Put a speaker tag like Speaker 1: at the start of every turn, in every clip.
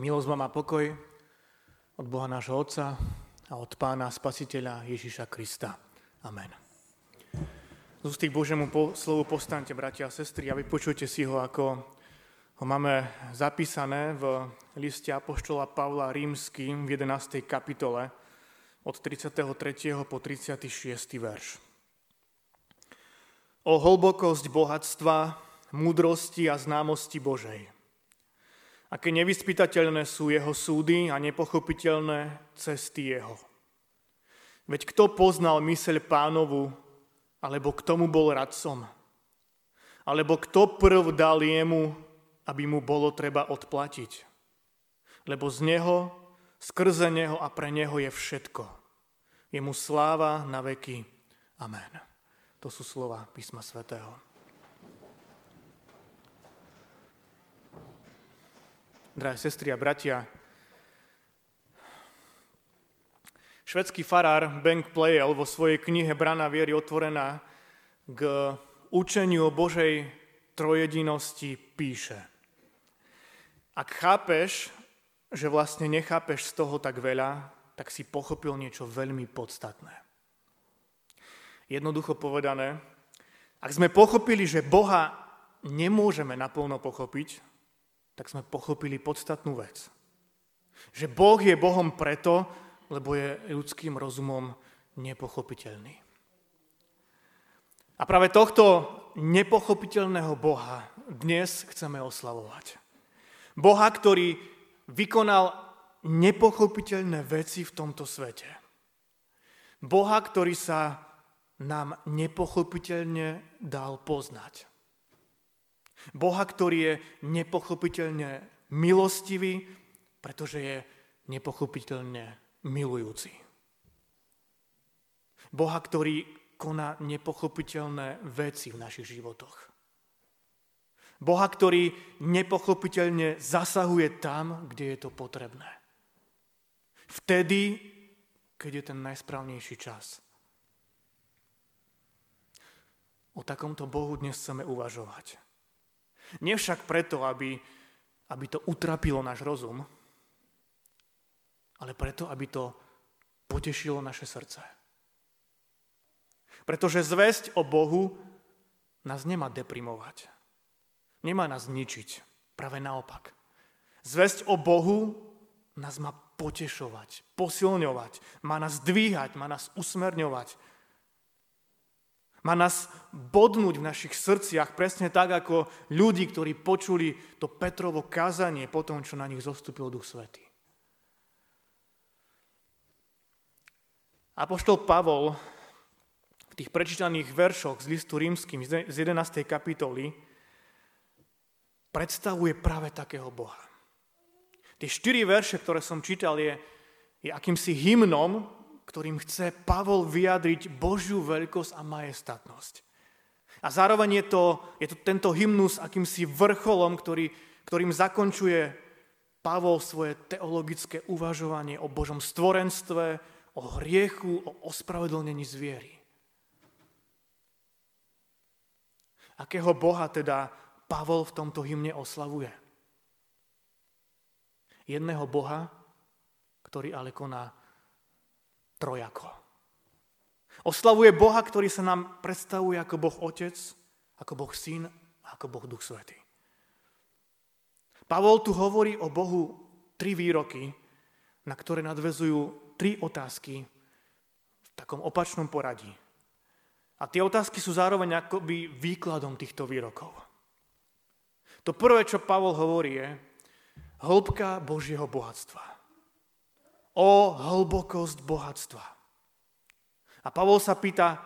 Speaker 1: Milosť vám a pokoj od Boha nášho Otca a od Pána Spasiteľa Ježiša Krista. Amen. Z ústy k Božiemu slovu postaňte, bratia a sestry, a vypočujte si ho, ako ho máme zapísané v liste Apoštola Pavla Rímským v 11. kapitole od 33. po 36. verš. O hlbokosť bohatstva, múdrosti a známosti Božej – Aké nevyspytateľné sú jeho súdy a nepochopiteľné cesty jeho. Veď kto poznal myseľ pánovu, alebo k tomu bol radcom? Alebo kto prv dal jemu, aby mu bolo treba odplatiť? Lebo z neho, skrze neho a pre neho je všetko. Je mu sláva na veky. Amen. To sú slova písma svätého. Drahé sestry a bratia. Švedský farár Bengt Plejel vo svojej knihe Brana viery otvorená k učeniu o Božej trojedinosti píše. Ak chápeš, že vlastne nechápeš z toho tak veľa, tak si pochopil niečo veľmi podstatné. Jednoducho povedané, ak sme pochopili, že Boha nemôžeme naplno pochopiť, tak sme pochopili podstatnú vec. Že Boh je Bohom preto, lebo je ľudským rozumom nepochopiteľný. A práve tohto nepochopiteľného Boha dnes chceme oslavovať. Boha, ktorý vykonal nepochopiteľné veci v tomto svete. Boha, ktorý sa nám nepochopiteľne dal poznať. Boha, ktorý je nepochopiteľne milostivý, pretože je nepochopiteľne milujúci. Boha, ktorý koná nepochopiteľné veci v našich životoch. Boha, ktorý nepochopiteľne zasahuje tam, kde je to potrebné. Vtedy, keď je ten najsprávnejší čas. O takomto Bohu dnes chceme uvažovať. Nie však preto, aby, aby to utrapilo náš rozum, ale preto, aby to potešilo naše srdce. Pretože zväzť o Bohu nás nemá deprimovať. Nemá nás ničiť. Práve naopak. Zväzť o Bohu nás má potešovať, posilňovať, má nás dvíhať, má nás usmerňovať, má nás bodnúť v našich srdciach presne tak, ako ľudí, ktorí počuli to Petrovo kázanie po tom, čo na nich zostúpil Duch Svetý. Apoštol Pavol v tých prečítaných veršoch z listu rímským z 11. kapitoly predstavuje práve takého Boha. Tie štyri verše, ktoré som čítal, je, je akýmsi hymnom, ktorým chce Pavol vyjadriť Božiu veľkosť a majestatnosť. A zároveň je to, je to tento hymnus akýmsi vrcholom, ktorý, ktorým zakončuje Pavol svoje teologické uvažovanie o Božom stvorenstve, o hriechu, o ospravedlnení zviery. Akého Boha teda Pavol v tomto hymne oslavuje? Jedného Boha, ktorý ale koná trojako. Oslavuje Boha, ktorý sa nám predstavuje ako Boh Otec, ako Boh Syn a ako Boh Duch Svetý. Pavol tu hovorí o Bohu tri výroky, na ktoré nadvezujú tri otázky v takom opačnom poradí. A tie otázky sú zároveň akoby výkladom týchto výrokov. To prvé, čo Pavol hovorí, je hĺbka Božieho bohatstva o hlbokosť bohatstva. A Pavol sa pýta,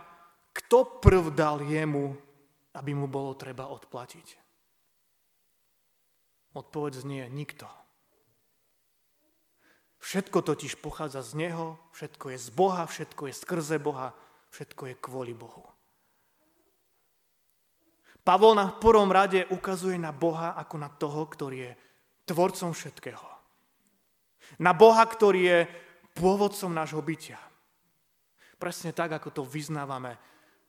Speaker 1: kto prv dal jemu, aby mu bolo treba odplatiť? Odpoveď znie nikto. Všetko totiž pochádza z Neho, všetko je z Boha, všetko je skrze Boha, všetko je kvôli Bohu. Pavol na prvom rade ukazuje na Boha ako na toho, ktorý je tvorcom všetkého. Na Boha, ktorý je pôvodcom nášho bytia. Presne tak, ako to vyznávame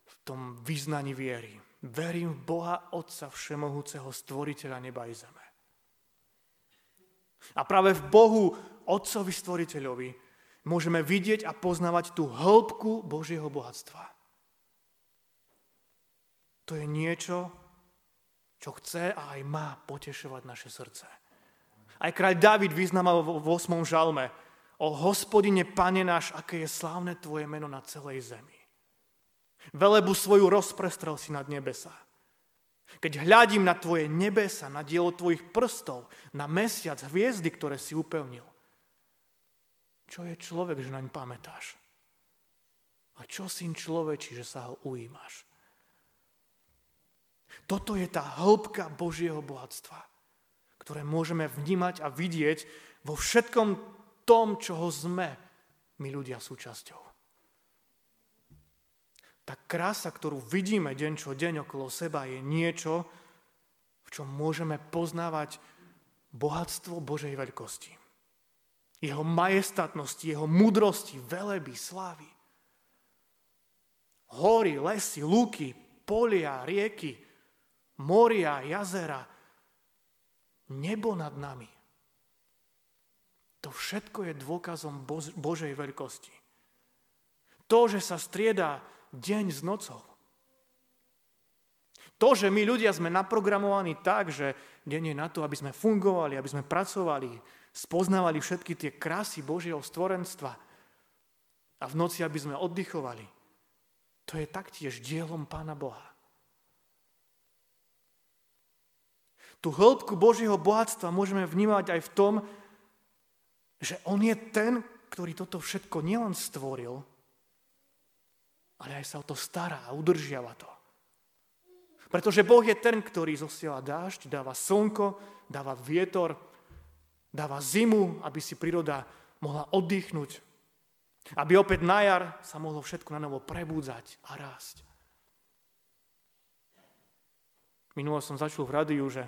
Speaker 1: v tom vyznaní viery. Verím v Boha Otca Všemohúceho, Stvoriteľa neba i zeme. A práve v Bohu, Otcovi Stvoriteľovi, môžeme vidieť a poznávať tú hĺbku Božieho bohatstva. To je niečo, čo chce a aj má potešovať naše srdce. Aj kráľ David vyznáva v 8. žalme o hospodine, pane náš, aké je slávne tvoje meno na celej zemi. Velebu svoju rozprestrel si nad nebesa. Keď hľadím na tvoje nebesa, na dielo tvojich prstov, na mesiac, hviezdy, ktoré si upevnil. Čo je človek, že naň pamätáš? A čo syn človečí, že sa ho ujímaš? Toto je tá hĺbka Božieho bohatstva, ktoré môžeme vnímať a vidieť vo všetkom tom, čoho sme my ľudia súčasťou. Tá krása, ktorú vidíme deň čo deň okolo seba, je niečo, v čom môžeme poznávať bohatstvo Božej veľkosti. Jeho majestatnosti, jeho mudrosti, veleby, slávy. Hory, lesy, lúky, polia, rieky, moria, jazera, nebo nad nami. To všetko je dôkazom Božej veľkosti. To, že sa strieda deň s nocou. To, že my ľudia sme naprogramovaní tak, že deň je na to, aby sme fungovali, aby sme pracovali, spoznávali všetky tie krásy Božieho stvorenstva a v noci, aby sme oddychovali, to je taktiež dielom Pána Boha. Tú hĺbku Božieho bohatstva môžeme vnímať aj v tom, že On je ten, ktorý toto všetko nielen stvoril, ale aj sa o to stará a udržiava to. Pretože Boh je ten, ktorý zosiela dážď, dáva slnko, dáva vietor, dáva zimu, aby si príroda mohla oddychnúť. Aby opäť na jar sa mohlo všetko na novo prebúdzať a rásť. Minulo som začul v rádiu, že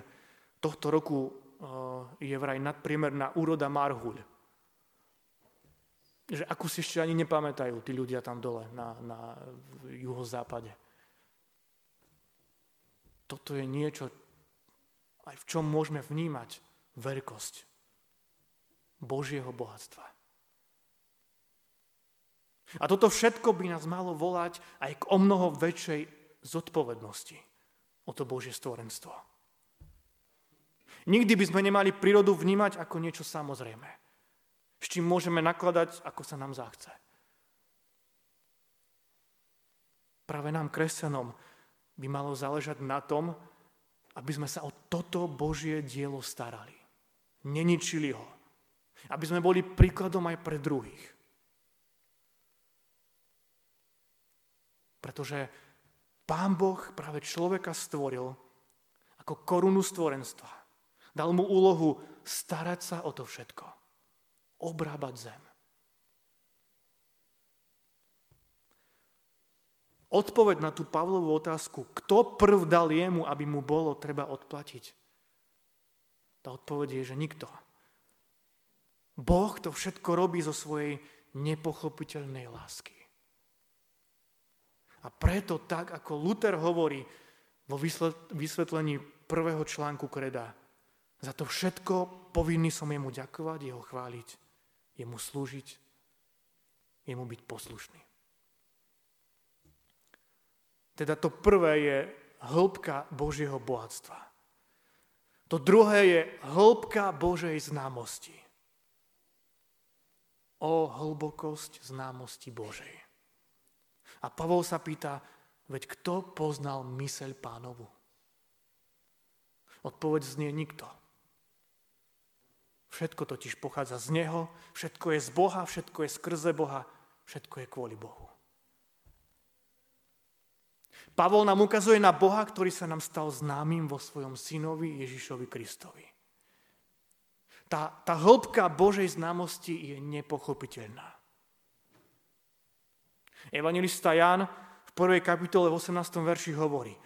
Speaker 1: tohto roku eh, je vraj nadpriemerná úroda marhuľ že ako si ešte ani nepamätajú tí ľudia tam dole na, na juhozápade. Toto je niečo, aj v čom môžeme vnímať veľkosť Božieho bohatstva. A toto všetko by nás malo volať aj k o mnoho väčšej zodpovednosti o to Božie stvorenstvo. Nikdy by sme nemali prírodu vnímať ako niečo samozrejme s čím môžeme nakladať, ako sa nám zachce. Práve nám, kresťanom, by malo záležať na tom, aby sme sa o toto Božie dielo starali. Neničili ho. Aby sme boli príkladom aj pre druhých. Pretože Pán Boh práve človeka stvoril ako korunu stvorenstva. Dal mu úlohu starať sa o to všetko obrábať zem. Odpoveď na tú Pavlovú otázku, kto prv dal jemu, aby mu bolo treba odplatiť? Tá odpoveď je, že nikto. Boh to všetko robí zo svojej nepochopiteľnej lásky. A preto tak, ako Luther hovorí vo vysvetlení prvého článku kreda, za to všetko povinný som jemu ďakovať, jeho chváliť jemu slúžiť, jemu byť poslušný. Teda to prvé je hĺbka Božieho bohatstva. To druhé je hĺbka Božej známosti. O hlbokosť známosti Božej. A Pavol sa pýta, veď kto poznal myseľ pánovu? Odpoveď znie nikto. Všetko totiž pochádza z Neho, všetko je z Boha, všetko je skrze Boha, všetko je kvôli Bohu. Pavol nám ukazuje na Boha, ktorý sa nám stal známym vo svojom synovi Ježišovi Kristovi. Tá, tá hĺbka Božej známosti je nepochopiteľná. Evangelista Ján v 1. kapitole v 18. verši hovorí,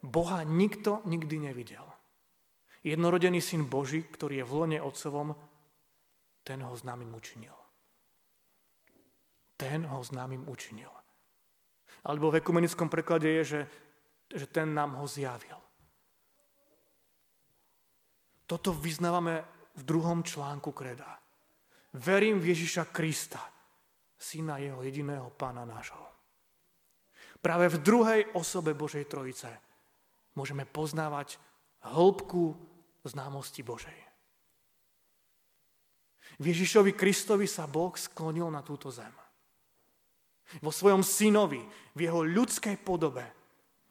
Speaker 1: Boha nikto nikdy nevidel jednorodený syn Boží, ktorý je v lone otcovom, ten ho známym učinil. Ten ho známym učinil. Alebo v ekumenickom preklade je, že, že ten nám ho zjavil. Toto vyznávame v druhom článku kreda. Verím v Ježiša Krista, syna jeho jediného pána nášho. Práve v druhej osobe Božej Trojice môžeme poznávať hĺbku známosti Božej. V Ježišovi Kristovi sa Boh sklonil na túto zem. Vo svojom synovi, v jeho ľudskej podobe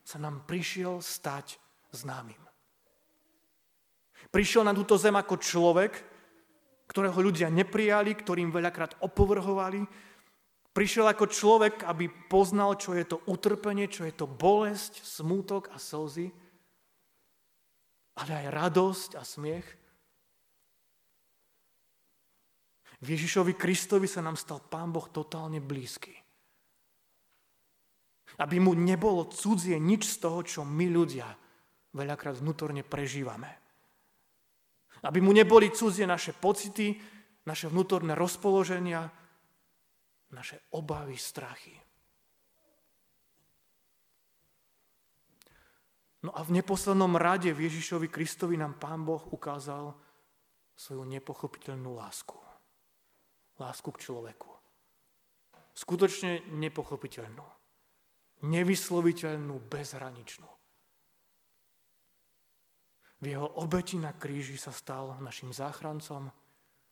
Speaker 1: sa nám prišiel stať známym. Prišiel na túto zem ako človek, ktorého ľudia neprijali, ktorým veľakrát opovrhovali. Prišiel ako človek, aby poznal, čo je to utrpenie, čo je to bolesť, smútok a slzy, ale aj radosť a smiech. V Ježišovi Kristovi sa nám stal Pán Boh totálne blízky. Aby mu nebolo cudzie nič z toho, čo my ľudia veľakrát vnútorne prežívame. Aby mu neboli cudzie naše pocity, naše vnútorné rozpoloženia, naše obavy, strachy. No a v neposlednom rade v Ježišovi Kristovi nám Pán Boh ukázal svoju nepochopiteľnú lásku. Lásku k človeku. Skutočne nepochopiteľnú nevysloviteľnú, bezhraničnú. V jeho obeti na kríži sa stal našim záchrancom,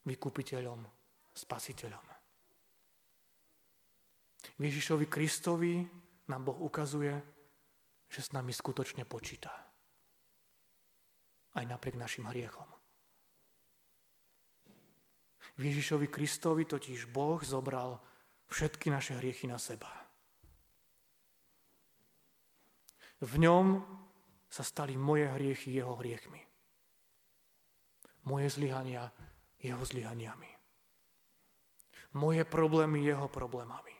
Speaker 1: vykupiteľom, spasiteľom. V Ježišovi Kristovi nám Boh ukazuje, že s nami skutočne počíta. Aj napriek našim hriechom. V Ježišovi Kristovi totiž Boh zobral všetky naše hriechy na seba. V ňom sa stali moje hriechy jeho hriechmi. Moje zlyhania jeho zlyhaniami. Moje problémy jeho problémami.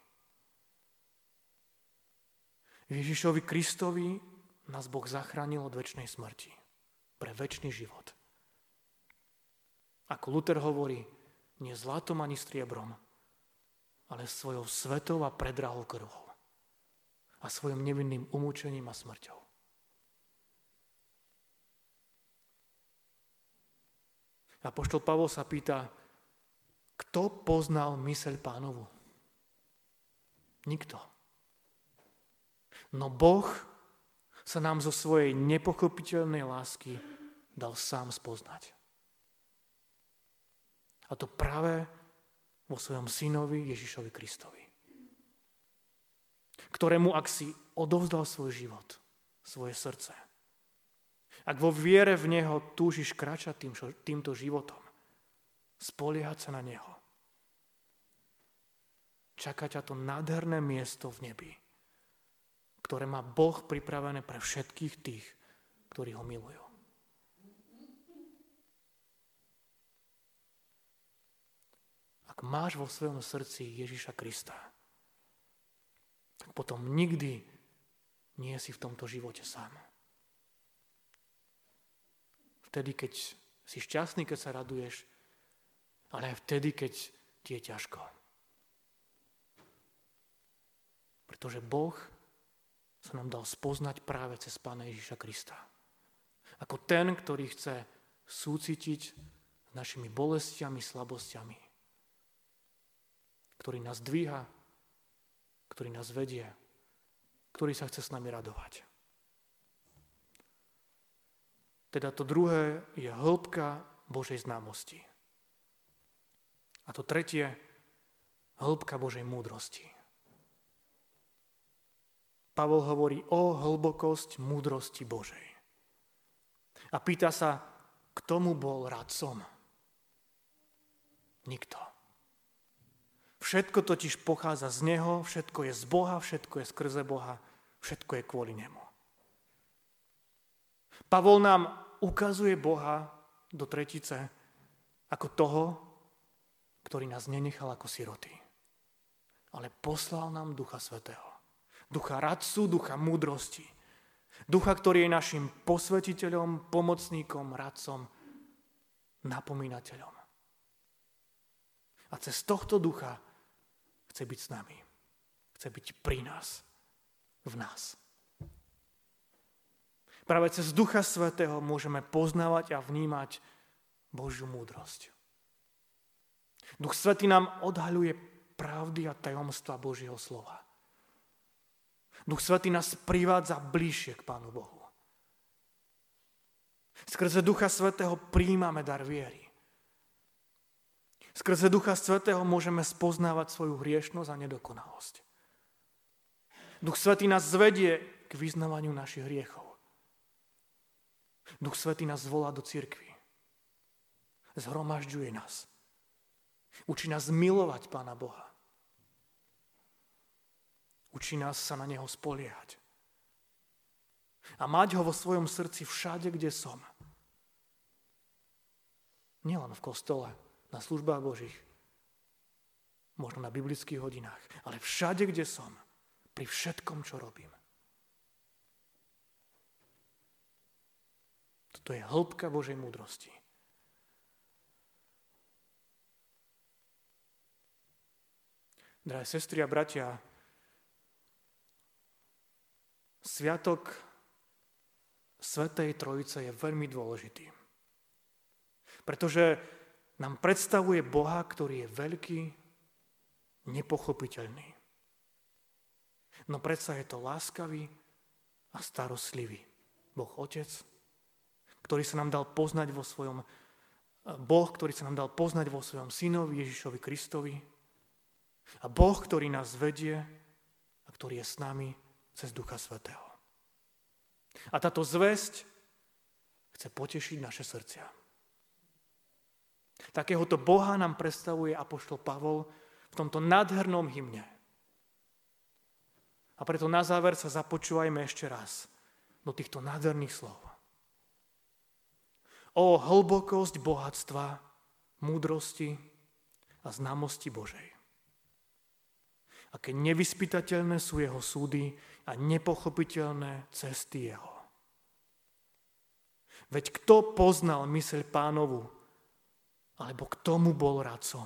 Speaker 1: Ježišovi Kristovi nás Boh zachránil od väčšnej smrti. Pre väčší život. Ako Luther hovorí, nie zlatom ani striebrom, ale svojou svetou a predrahou krvou a svojim nevinným umúčením a smrťou. A poštol Pavol sa pýta, kto poznal myseľ pánovu? Nikto. No Boh sa nám zo svojej nepochopiteľnej lásky dal sám spoznať. A to práve vo svojom synovi Ježišovi Kristovi ktorému ak si odovzdal svoj život, svoje srdce, ak vo viere v Neho túžiš kráčať tým, týmto životom, spoliehať sa na Neho, čaká ťa to nádherné miesto v nebi, ktoré má Boh pripravené pre všetkých tých, ktorí ho milujú. Ak máš vo svojom srdci Ježiša Krista, tak potom nikdy nie si v tomto živote sám. Vtedy, keď si šťastný, keď sa raduješ, ale aj vtedy, keď ti je ťažko. Pretože Boh sa nám dal spoznať práve cez Pána Ježiša Krista. Ako ten, ktorý chce súcitiť s našimi bolestiami, slabostiami. Ktorý nás dvíha, ktorý nás vedie, ktorý sa chce s nami radovať. Teda to druhé je hĺbka Božej známosti. A to tretie, hĺbka Božej múdrosti. Pavol hovorí o hlbokosť múdrosti Božej. A pýta sa, kto mu bol radcom? Nikto. Všetko totiž pochádza z Neho, všetko je z Boha, všetko je skrze Boha, všetko je kvôli Nemu. Pavol nám ukazuje Boha do tretice ako toho, ktorý nás nenechal ako siroty, ale poslal nám Ducha Svetého. Ducha radcu, ducha múdrosti. Ducha, ktorý je našim posvetiteľom, pomocníkom, radcom, napomínateľom. A cez tohto ducha chce byť s nami. Chce byť pri nás. V nás. Práve cez Ducha Svetého môžeme poznávať a vnímať Božiu múdrosť. Duch Svetý nám odhaľuje pravdy a tajomstva Božieho slova. Duch Svetý nás privádza bližšie k Pánu Bohu. Skrze Ducha Svetého príjmame dar viery. Skrze Ducha Svetého môžeme spoznávať svoju hriešnosť a nedokonalosť. Duch Svetý nás zvedie k vyznávaniu našich hriechov. Duch Svetý nás volá do cirkvi. Zhromažďuje nás. Učí nás milovať Pána Boha. Učí nás sa na Neho spoliehať. A mať ho vo svojom srdci všade, kde som. Nielen v kostole, na službách Božích, možno na biblických hodinách, ale všade, kde som, pri všetkom, čo robím. Toto je hĺbka Božej múdrosti. Drahé sestry a bratia, sviatok Svetej Trojice je veľmi dôležitý. Pretože nám predstavuje Boha, ktorý je veľký, nepochopiteľný. No predsa je to láskavý a starostlivý Boh Otec, ktorý sa nám dal poznať vo svojom Boh, ktorý sa nám dal poznať vo svojom synovi Ježišovi Kristovi, a Boh, ktorý nás vedie a ktorý je s nami cez Ducha Svetého. A táto zväzť chce potešiť naše srdcia. Takéhoto Boha nám predstavuje Apoštol Pavol v tomto nádhernom hymne. A preto na záver sa započúvajme ešte raz do týchto nádherných slov. O hlbokosť bohatstva, múdrosti a známosti Božej aké nevyspytateľné sú jeho súdy a nepochopiteľné cesty jeho. Veď kto poznal myseľ pánovu, alebo kto mu bol radcom?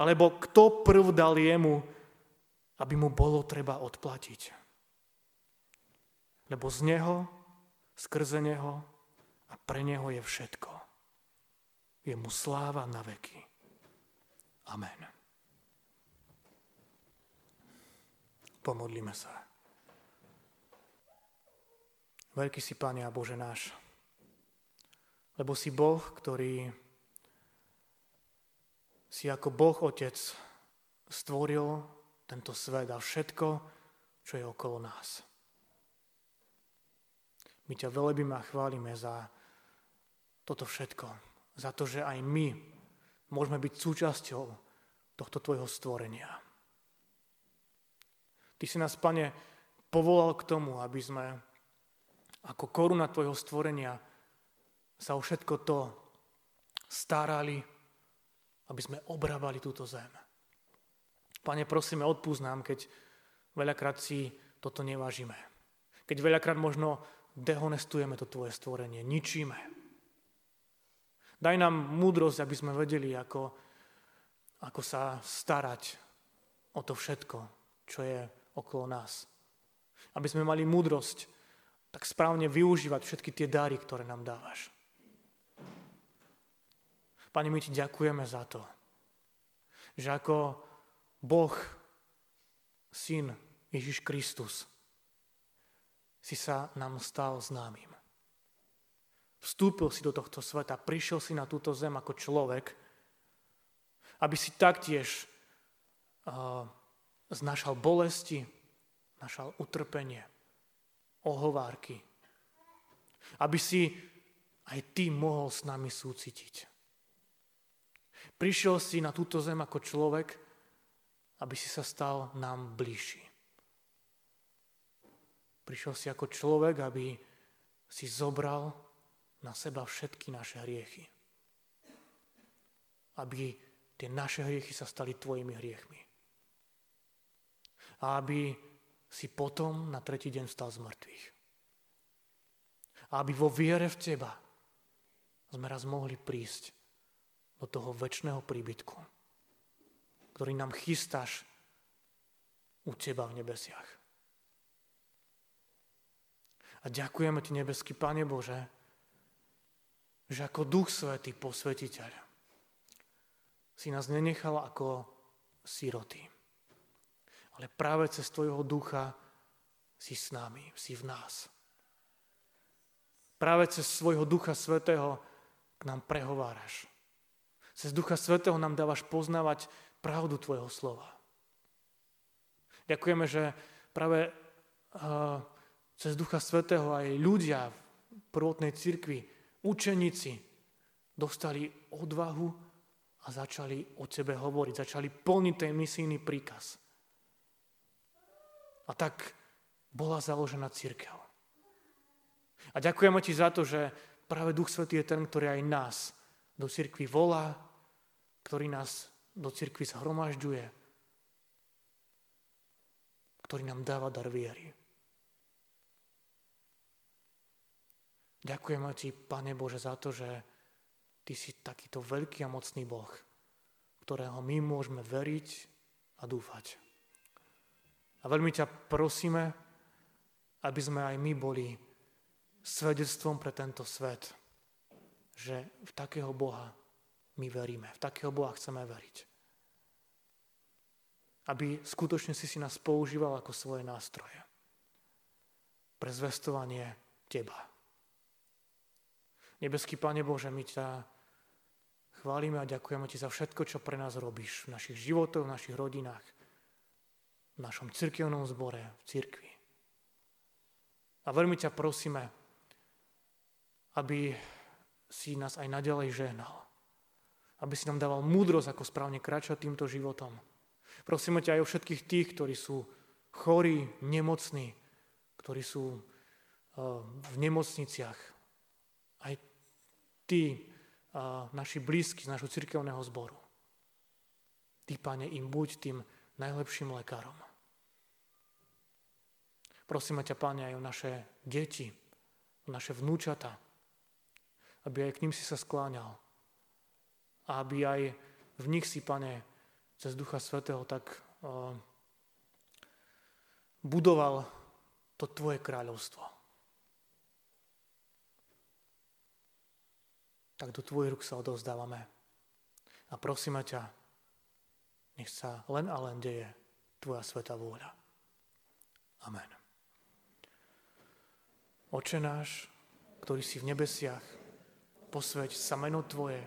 Speaker 1: Alebo kto prv dal jemu, aby mu bolo treba odplatiť? Lebo z neho, skrze neho a pre neho je všetko. Je mu sláva na veky. Amen. Pomodlíme sa. Veľký si, Pane a Bože náš, lebo si Boh, ktorý si ako Boh Otec stvoril tento svet a všetko, čo je okolo nás. My ťa velebíme a chválime za toto všetko. Za to, že aj my môžeme byť súčasťou tohto tvojho stvorenia. Ty si nás, Pane, povolal k tomu, aby sme ako koruna Tvojho stvorenia sa o všetko to starali, aby sme obrábali túto zem. Pane, prosíme, odpúsť nám, keď veľakrát si toto nevážime. Keď veľakrát možno dehonestujeme to Tvoje stvorenie, ničíme. Daj nám múdrosť, aby sme vedeli, ako, ako sa starať o to všetko, čo je okolo nás. Aby sme mali múdrosť tak správne využívať všetky tie dary, ktoré nám dávaš. Pane, my ti ďakujeme za to, že ako Boh, Syn Ježiš Kristus, si sa nám stal známym. Vstúpil si do tohto sveta, prišiel si na túto zem ako človek, aby si taktiež uh, znašal bolesti, našal utrpenie, ohovárky. Aby si aj ty mohol s nami súcitiť. Prišiel si na túto zem ako človek, aby si sa stal nám bližší. Prišiel si ako človek, aby si zobral na seba všetky naše hriechy. Aby tie naše hriechy sa stali tvojimi hriechmi a aby si potom na tretí deň vstal z mŕtvych. A aby vo viere v teba sme raz mohli prísť do toho väčšného príbytku, ktorý nám chystáš u teba v nebesiach. A ďakujeme ti, nebeský Pane Bože, že ako Duch Svetý posvetiteľ si nás nenechal ako siroty. Ale práve cez Tvojho ducha si s nami, si v nás. Práve cez svojho Ducha Svetého k nám prehováraš. Cez Ducha Svetého nám dávaš poznávať pravdu Tvojho slova. Ďakujeme, že práve uh, cez Ducha Svetého aj ľudia v prvotnej cirkvi učeníci dostali odvahu a začali o tebe hovoriť, začali plniť ten misijný príkaz. A tak bola založená církev. A ďakujeme ti za to, že práve Duch Svetý je ten, ktorý aj nás do církvy volá, ktorý nás do církvy zhromažďuje, ktorý nám dáva dar viery. Ďakujeme ti, Pane Bože, za to, že Ty si takýto veľký a mocný Boh, ktorého my môžeme veriť a dúfať. A veľmi ťa prosíme, aby sme aj my boli svedectvom pre tento svet, že v takého Boha my veríme, v takého Boha chceme veriť. Aby skutočne si si nás používal ako svoje nástroje pre zvestovanie Teba. Nebeský Pane Bože, my ťa chválime a ďakujeme Ti za všetko, čo pre nás robíš v našich životoch, v našich rodinách, v našom cirkevnom zbore, v cirkvi. A veľmi ťa prosíme, aby si nás aj nadalej žehnal. Aby si nám dával múdrosť, ako správne kráčať týmto životom. Prosíme ťa aj o všetkých tých, ktorí sú chorí, nemocní, ktorí sú eh, v nemocniciach. Aj tí naši blízky z našho cirkevného zboru. Ty, Pane, im buď tým najlepším lekárom. Prosíme ťa, Pane, aj o naše deti, o naše vnúčata, aby aj k ním si sa skláňal. A aby aj v nich si, Pane, cez Ducha Svetého tak uh, budoval to Tvoje kráľovstvo. tak do Tvojich rúk sa odovzdávame. A prosíme ťa, nech sa len a len deje Tvoja sveta vôľa. Amen. Oče náš, ktorý si v nebesiach, posveď sa meno Tvoje,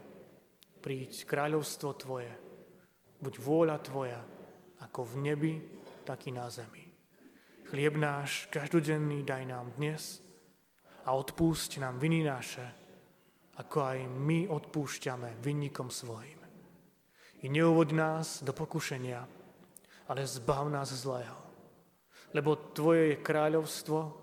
Speaker 1: príď kráľovstvo Tvoje, buď vôľa Tvoja, ako v nebi, tak i na zemi. Chlieb náš každodenný daj nám dnes a odpúšť nám viny naše, ako aj my odpúšťame vinníkom svojim. I neuvoď nás do pokušenia, ale zbav nás zlého. Lebo Tvoje je kráľovstvo,